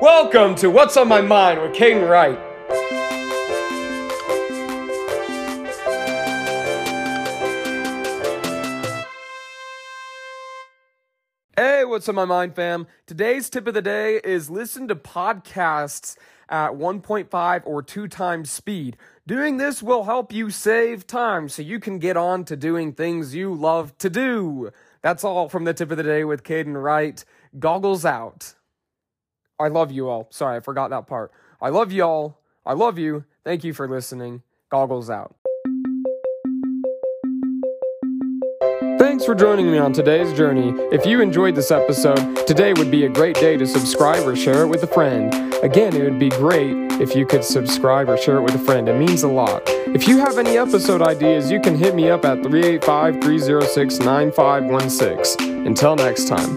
Welcome to What's on My Mind with Caden Wright. Hey, what's on my mind, fam? Today's tip of the day is listen to podcasts at 1.5 or 2 times speed. Doing this will help you save time so you can get on to doing things you love to do. That's all from the tip of the day with Caden Wright. Goggles out. I love you all. Sorry, I forgot that part. I love you all. I love you. Thank you for listening. Goggles out. Thanks for joining me on today's journey. If you enjoyed this episode, today would be a great day to subscribe or share it with a friend. Again, it would be great if you could subscribe or share it with a friend. It means a lot. If you have any episode ideas, you can hit me up at 385 306 9516. Until next time.